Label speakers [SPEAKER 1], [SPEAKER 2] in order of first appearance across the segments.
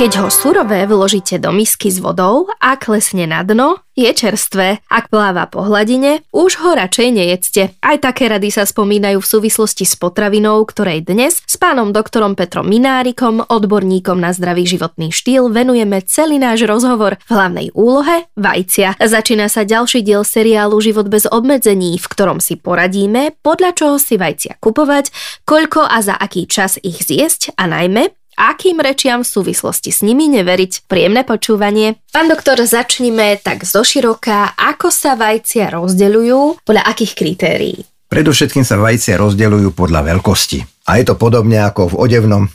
[SPEAKER 1] Keď ho surové vložíte do misky s vodou a klesne na dno, je čerstvé. Ak pláva po hladine, už ho radšej nejedzte. Aj také rady sa spomínajú v súvislosti s potravinou, ktorej dnes s pánom doktorom Petrom Minárikom, odborníkom na zdravý životný štýl, venujeme celý náš rozhovor v hlavnej úlohe vajcia. Začína sa ďalší diel seriálu Život bez obmedzení, v ktorom si poradíme, podľa čoho si vajcia kupovať, koľko a za aký čas ich zjesť a najmä, akým rečiam v súvislosti s nimi neveriť. Príjemné počúvanie. Pán doktor, začnime tak zoširoka, ako sa vajcia rozdeľujú, podľa akých kritérií?
[SPEAKER 2] Predovšetkým sa vajcia rozdeľujú podľa veľkosti. A je to podobne ako v odevnom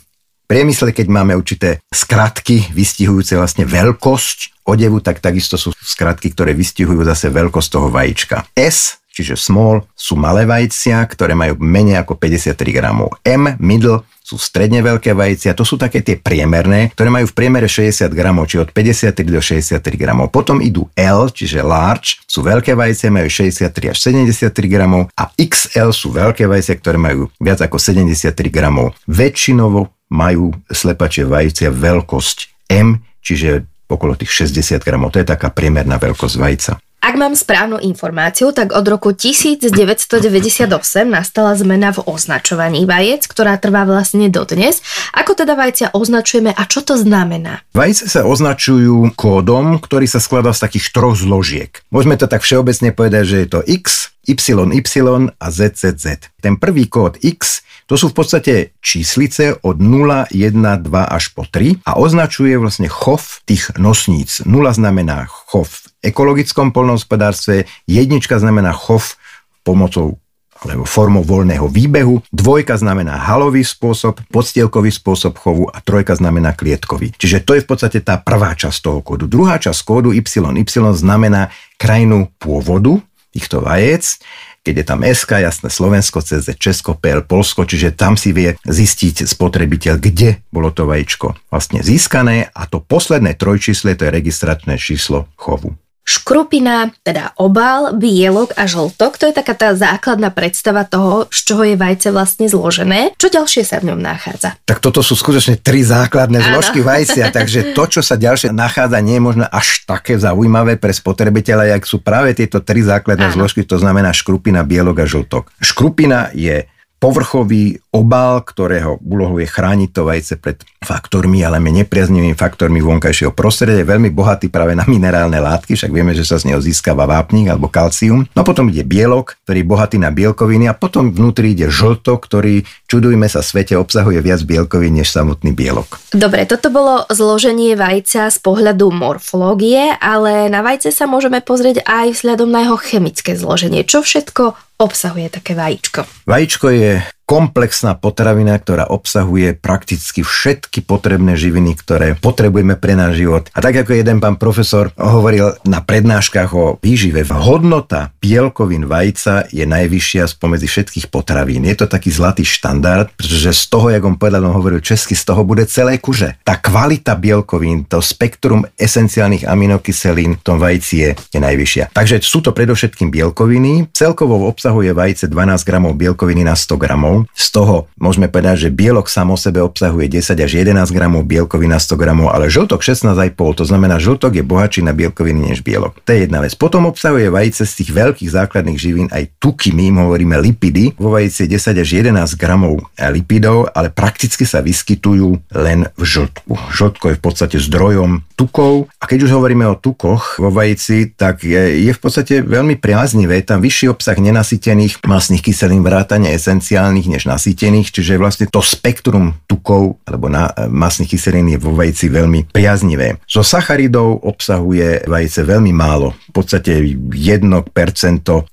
[SPEAKER 2] priemysle, keď máme určité skratky vystihujúce vlastne veľkosť odevu, tak takisto sú skratky, ktoré vystihujú zase veľkosť toho vajíčka. S čiže small, sú malé vajcia, ktoré majú menej ako 53 gramov. M, middle, sú stredne veľké vajcia, to sú také tie priemerné, ktoré majú v priemere 60 gramov, či od 53 do 63 gramov. Potom idú L, čiže large, sú veľké vajcia, majú 63 až 73 gramov a XL sú veľké vajcia, ktoré majú viac ako 73 gramov. Väčšinovo majú slepačie vajcia veľkosť M, čiže okolo tých 60 gramov. To je taká priemerná veľkosť vajca.
[SPEAKER 1] Ak mám správnu informáciu, tak od roku 1998 nastala zmena v označovaní vajec, ktorá trvá vlastne dodnes. Ako teda vajcia označujeme a čo to znamená?
[SPEAKER 2] Vajce sa označujú kódom, ktorý sa skladá z takých troch zložiek. Môžeme to tak všeobecne povedať, že je to X, YY a ZZZ. Ten prvý kód X to sú v podstate číslice od 0, 1, 2 až po 3 a označuje vlastne chov tých nosníc. 0 znamená chov ekologickom polnohospodárstve, jednička znamená chov pomocou alebo formou voľného výbehu. Dvojka znamená halový spôsob, podstielkový spôsob chovu a trojka znamená klietkový. Čiže to je v podstate tá prvá časť toho kódu. Druhá časť kódu YY znamená krajinu pôvodu týchto vajec keď je tam SK, jasné Slovensko, CZ Česko, PL Polsko, čiže tam si vie zistiť spotrebiteľ, kde bolo to vajíčko vlastne získané a to posledné trojčísle to je registračné číslo chovu.
[SPEAKER 1] Škrupina, teda obal, bielok a žltok, to je taká tá základná predstava toho, z čoho je vajce vlastne zložené. Čo ďalšie sa v ňom nachádza?
[SPEAKER 2] Tak toto sú skutočne tri základné zložky vajcia, takže to, čo sa ďalšie nachádza, nie je možno až také zaujímavé pre spotrebiteľa, jak sú práve tieto tri základné Áno. zložky, to znamená škrupina, bielok a žltok. Škrupina je povrchový obal, ktorého úlohou je chrániť to vajce pred faktormi, ale nepriaznivými faktormi vonkajšieho prostredia. Je veľmi bohatý práve na minerálne látky, však vieme, že sa z neho získava vápnik alebo kalcium. No potom ide bielok, ktorý je bohatý na bielkoviny a potom vnútri ide žlto, ktorý, čudujme sa svete, obsahuje viac bielkovín než samotný bielok.
[SPEAKER 1] Dobre, toto bolo zloženie vajca z pohľadu morfológie, ale na vajce sa môžeme pozrieť aj vzhľadom na jeho chemické zloženie. Čo všetko obsahuje také vajíčko?
[SPEAKER 2] Vajíčko je komplexná potravina, ktorá obsahuje prakticky všetky potrebné živiny, ktoré potrebujeme pre náš život. A tak ako jeden pán profesor hovoril na prednáškach o výžive, hodnota bielkovín vajca je najvyššia spomedzi všetkých potravín. Je to taký zlatý štandard, pretože z toho, jak on povedal, on hovoril česky, z toho bude celé kuže. Tá kvalita bielkovín, to spektrum esenciálnych aminokyselín v tom vajci je, je najvyššia. Takže sú to predovšetkým bielkoviny. Celkovo obsahuje vajce 12 gramov bielkoviny na 100 gramov gramov. Z toho môžeme povedať, že bielok sám o sebe obsahuje 10 až 11 gramov, bielkoviny na 100 gramov, ale žltok 16,5, to znamená, žltok je bohatší na bielkoviny než bielok. To je jedna vec. Potom obsahuje vajíce z tých veľkých základných živín aj tuky, my im hovoríme lipidy. Vo je 10 až 11 gramov lipidov, ale prakticky sa vyskytujú len v žltku. Žltko je v podstate zdrojom tukov a keď už hovoríme o tukoch vo vajíci, tak je, je v podstate veľmi priaznivé, tam vyšší obsah nenasytených masných kyselín vrátane esenciálnych kyselínych než nasýtených, čiže vlastne to spektrum tukov alebo na, masných kyselín je vo vajci veľmi priaznivé. Zo sacharidov obsahuje vajce veľmi málo, v podstate 1%,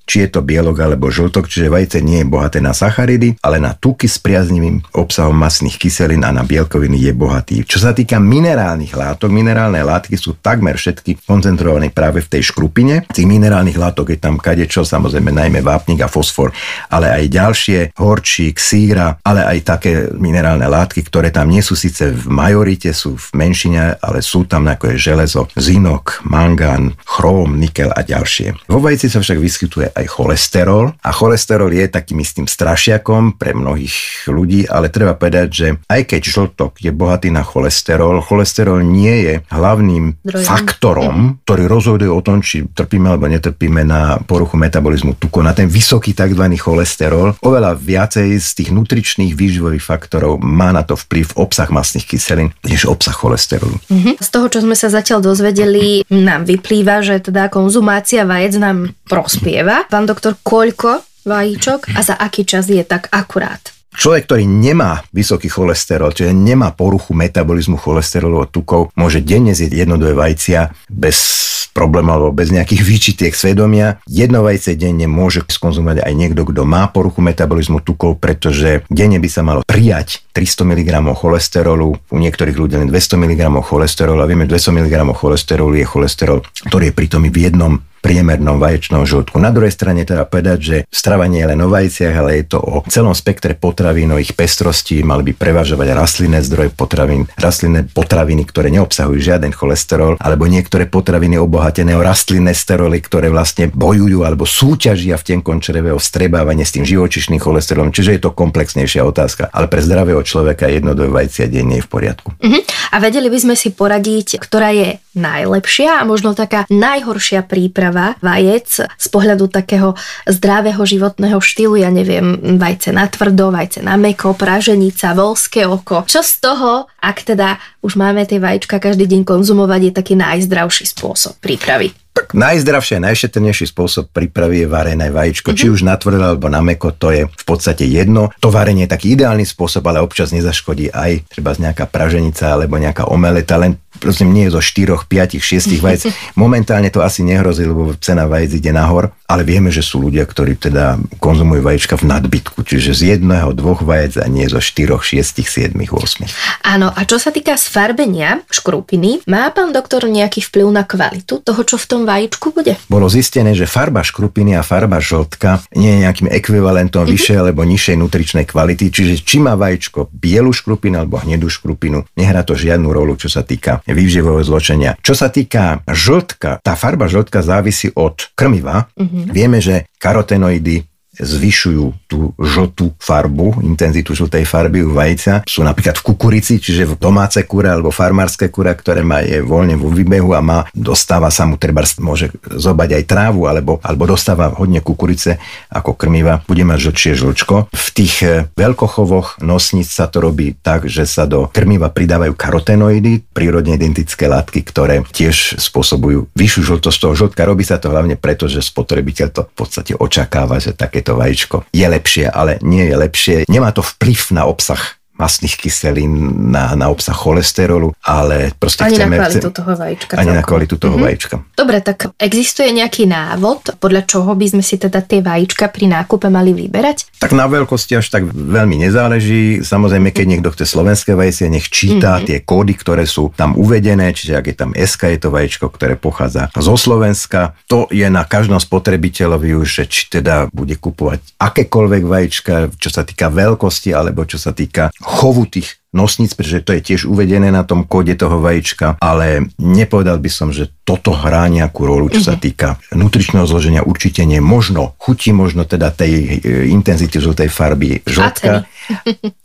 [SPEAKER 2] či je to bielok alebo žltok, čiže vajce nie je bohaté na sacharidy, ale na tuky s priaznivým obsahom masných kyselín a na bielkoviny je bohatý. Čo sa týka minerálnych látok, minerálne látky sú takmer všetky koncentrované práve v tej škrupine. Tých minerálnych látok je tam kadečo, samozrejme najmä vápnik a fosfor, ale aj ďalšie horčie vajíčík, síra, ale aj také minerálne látky, ktoré tam nie sú síce v majorite, sú v menšine, ale sú tam ako je železo, zinok, mangán, chróm, nikel a ďalšie. Vo vajci sa však vyskytuje aj cholesterol a cholesterol je takým istým strašiakom pre mnohých ľudí, ale treba povedať, že aj keď žltok je bohatý na cholesterol, cholesterol nie je hlavným Drojím. faktorom, ktorý rozhoduje o tom, či trpíme alebo netrpíme na poruchu metabolizmu tuku, na ten vysoký tzv. cholesterol. Oveľa viacej z tých nutričných výživových faktorov má na to vplyv obsah masných kyselín, než obsah cholesterolu.
[SPEAKER 1] Mm-hmm. Z toho, čo sme sa zatiaľ dozvedeli, nám vyplýva, že teda konzumácia vajec nám prospieva. Pán doktor, koľko vajíčok a za aký čas je tak akurát?
[SPEAKER 2] Človek, ktorý nemá vysoký cholesterol, čiže nemá poruchu metabolizmu cholesterolu od tukov, môže denne zjeť jedno, dve vajcia bez problémov alebo bez nejakých výčitiek svedomia. Jedno vajce denne môže skonzumovať aj niekto, kto má poruchu metabolizmu tukov, pretože denne by sa malo prijať 300 mg cholesterolu, u niektorých ľudí len 200 mg cholesterolu a vieme, 200 mg cholesterolu je cholesterol, ktorý je pritom v jednom priemernom vaječnom žltku. Na druhej strane teda povedať, že strava nie je len o vajciach, ale je to o celom spektre potravín, o ich pestrosti, mali by prevažovať rastlinné zdroje potravín, rastlinné potraviny, ktoré neobsahujú žiaden cholesterol, alebo niektoré potraviny obohatené o rastlinné steroly, ktoré vlastne bojujú alebo súťažia v tenkom čreve o vstrebávanie s tým živočišným cholesterolom. Čiže je to komplexnejšia otázka. Ale pre zdravého človeka jedno do vajcia denne je v poriadku.
[SPEAKER 1] Uh-huh. A vedeli by sme si poradiť, ktorá je najlepšia a možno taká najhoršia príprava vajec z pohľadu takého zdravého životného štýlu, ja neviem, vajce na tvrdo, vajce na meko, praženica, volské oko. Čo z toho, ak teda už máme tie vajíčka každý deň konzumovať, je taký najzdravší spôsob prípravy?
[SPEAKER 2] Tak najzdravší a najšetrnejší spôsob prípravy je varené vajíčko. Mm-hmm. Či už na tvrdo alebo na meko, to je v podstate jedno. To varenie je taký ideálny spôsob, ale občas nezaškodí aj treba nejaká praženica alebo nejaká omeleta, len prosím, nie zo 4, 5, 6 vajec. Momentálne to asi nehrozí, lebo cena vajec ide nahor, ale vieme, že sú ľudia, ktorí teda konzumujú vajíčka v nadbytku, čiže z jedného, dvoch vajec a nie zo 4, 6, 7, 8.
[SPEAKER 1] Áno, a čo sa týka sfarbenia škrupiny, má pán doktor nejaký vplyv na kvalitu toho, čo v tom vajíčku bude?
[SPEAKER 2] Bolo zistené, že farba škrupiny a farba žltka nie je nejakým ekvivalentom mm-hmm. vyššej alebo nižšej nutričnej kvality, čiže či má vajíčko bielu škrupinu alebo hnedú škrupinu, nehrá to žiadnu rolu, čo sa týka výživového zločenia. Čo sa týka žltka, tá farba žltka závisí od krmiva. Mm-hmm. Vieme, že karotenoidy zvyšujú tú žltú farbu, intenzitu žltej farby u vajca. Sú napríklad v kukurici, čiže v domáce kura alebo farmárske kura, ktoré má je voľne vo výbehu a má, dostáva sa mu, treba môže zobať aj trávu alebo, alebo dostáva hodne kukurice ako krmiva, bude mať žlčie žlčko. V tých eh, veľkochovoch nosníc sa to robí tak, že sa do krmiva pridávajú karotenoidy, prírodne identické látky, ktoré tiež spôsobujú vyššiu žltosť toho žltka. Robí sa to hlavne preto, že spotrebiteľ to v podstate očakáva, že také takéto vajíčko je lepšie, ale nie je lepšie. Nemá to vplyv na obsah masných kyselín, na, na obsah cholesterolu, ale proste
[SPEAKER 1] ani
[SPEAKER 2] chceme...
[SPEAKER 1] na kvalitu chcem, toho vajíčka.
[SPEAKER 2] Ani celkom. na kvalitu toho mm-hmm. vajíčka.
[SPEAKER 1] Dobre, tak existuje nejaký návod, podľa čoho by sme si teda tie vajíčka pri nákupe mali vyberať?
[SPEAKER 2] Tak na veľkosti až tak veľmi nezáleží. Samozrejme, keď niekto chce slovenské vajcie, nech číta mm-hmm. tie kódy, ktoré sú tam uvedené, čiže ak je tam SK, je to vajíčko, ktoré pochádza zo Slovenska. To je na každom spotrebiteľovi už, či teda bude kupovať akékoľvek vajíčka, čo sa týka veľkosti, alebo čo sa týka chovu tých nosníc, pretože to je tiež uvedené na tom kóde toho vajíčka, ale nepovedal by som, že toto hrá nejakú rolu, čo sa mhm. týka nutričného zloženia, určite nie. Možno chutí, možno teda tej e, intenzity žltej farby žltka a,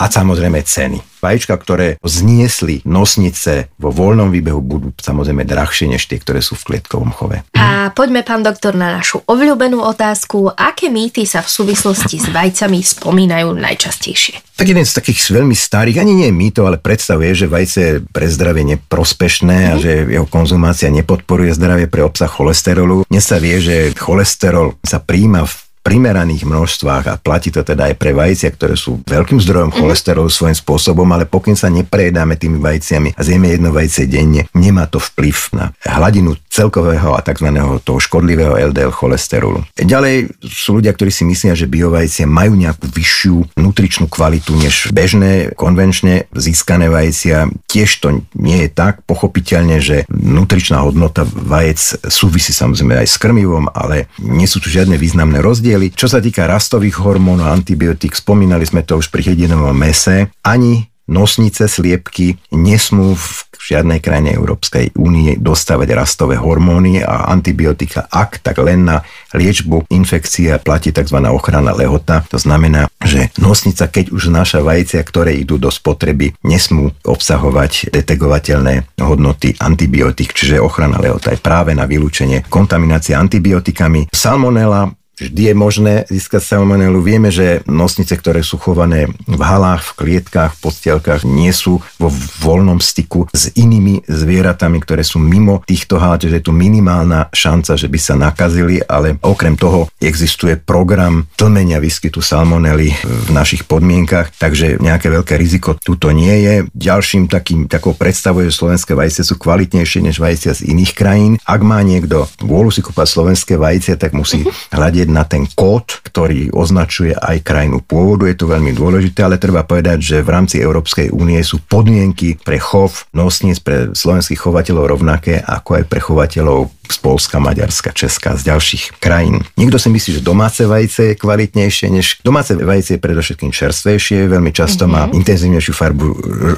[SPEAKER 2] a samozrejme ceny. Vajíčka, ktoré zniesli nosnice vo voľnom výbehu, budú samozrejme drahšie než tie, ktoré sú v klietkovom chove.
[SPEAKER 1] A poďme, pán doktor, na našu obľúbenú otázku. Aké mýty sa v súvislosti s vajcami spomínajú najčastejšie?
[SPEAKER 2] Tak jeden z takých veľmi starých, ani nie mýto, ale predstavuje, že vajce je pre zdravie neprospešné mm. a mhm. že jeho konzumácia nepodporuje zdravie pre obsah cholesterolu. Dnes sa vie, že cholesterol sa príjma v primeraných množstvách a platí to teda aj pre vajcia, ktoré sú veľkým zdrojom mhm. cholesterolu svojím spôsobom, ale pokým sa neprejedáme tými vajciami a zjeme jedno vajce denne, nemá to vplyv na hladinu celkového a tzv. toho škodlivého LDL cholesterolu. Ďalej sú ľudia, ktorí si myslia, že biovajcie majú nejakú vyššiu nutričnú kvalitu než bežné, konvenčne získané vajcia. Tiež to nie je tak. Pochopiteľne, že nutričná hodnota vajec súvisí samozrejme aj s krmivom, ale nie sú tu žiadne významné rozdiely rozdiely. Čo sa týka rastových hormónov, antibiotík, spomínali sme to už pri jedinovom mese, ani nosnice, sliepky nesmú v žiadnej krajine Európskej únie dostávať rastové hormóny a antibiotika, ak tak len na liečbu infekcie platí tzv. ochrana lehota. To znamená, že nosnica, keď už naša vajcia, ktoré idú do spotreby, nesmú obsahovať detegovateľné hodnoty antibiotik, čiže ochrana lehota je práve na vylúčenie kontaminácie antibiotikami. Salmonella Vždy je možné získať salmonelu. Vieme, že nosnice, ktoré sú chované v halách, v klietkách, v postielkách, nie sú vo voľnom styku s inými zvieratami, ktoré sú mimo týchto hál, čiže je tu minimálna šanca, že by sa nakazili, ale okrem toho existuje program tlmenia výskytu salmonely v našich podmienkach, takže nejaké veľké riziko tuto nie je. Ďalším takým, takou predstavou, že slovenské vajce sú kvalitnejšie než vajcia z iných krajín. Ak má niekto vôľu si kúpať slovenské vajce, tak musí hľadiť pozrieť na ten kód, ktorý označuje aj krajinu pôvodu. Je to veľmi dôležité, ale treba povedať, že v rámci Európskej únie sú podmienky pre chov nosníc pre slovenských chovateľov rovnaké ako aj pre chovateľov z Polska, Maďarska, Česka, z ďalších krajín. Niekto si myslí, že domáce vajce je kvalitnejšie než domáce vajce je predovšetkým čerstvejšie, veľmi často mm-hmm. má mhm. intenzívnejšiu farbu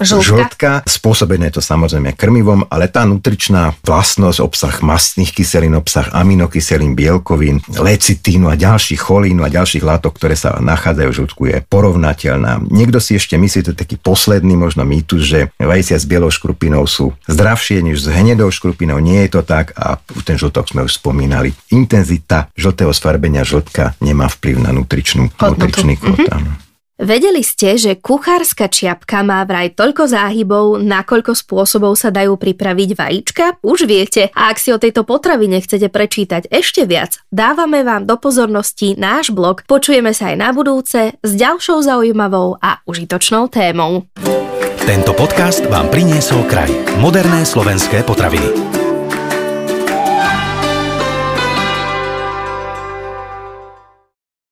[SPEAKER 2] žltka. žltka. Spôsobené to samozrejme krmivom, ale tá nutričná vlastnosť, obsah mastných kyselín, obsah aminokyselín, bielkovín, lecitínu a ďalších cholínu a ďalších látok, ktoré sa nachádzajú v žltku, je porovnateľná. Niekto si ešte myslí, to je taký posledný možno mýtus, že vajcia s bielou škrupinou sú zdravšie než s hnedou škrupinou. Nie je to tak a ten žltok sme už spomínali. Intenzita žltého sfarbenia žltka nemá vplyv na nutričnú, nutričný kód. Mm-hmm.
[SPEAKER 1] Vedeli ste, že kuchárska čiapka má vraj toľko záhybov, nakoľko spôsobov sa dajú pripraviť vajíčka? Už viete. A ak si o tejto potravine chcete prečítať ešte viac, dávame vám do pozornosti náš blog. Počujeme sa aj na budúce s ďalšou zaujímavou a užitočnou témou.
[SPEAKER 3] Tento podcast vám priniesol kraj. Moderné slovenské potraviny.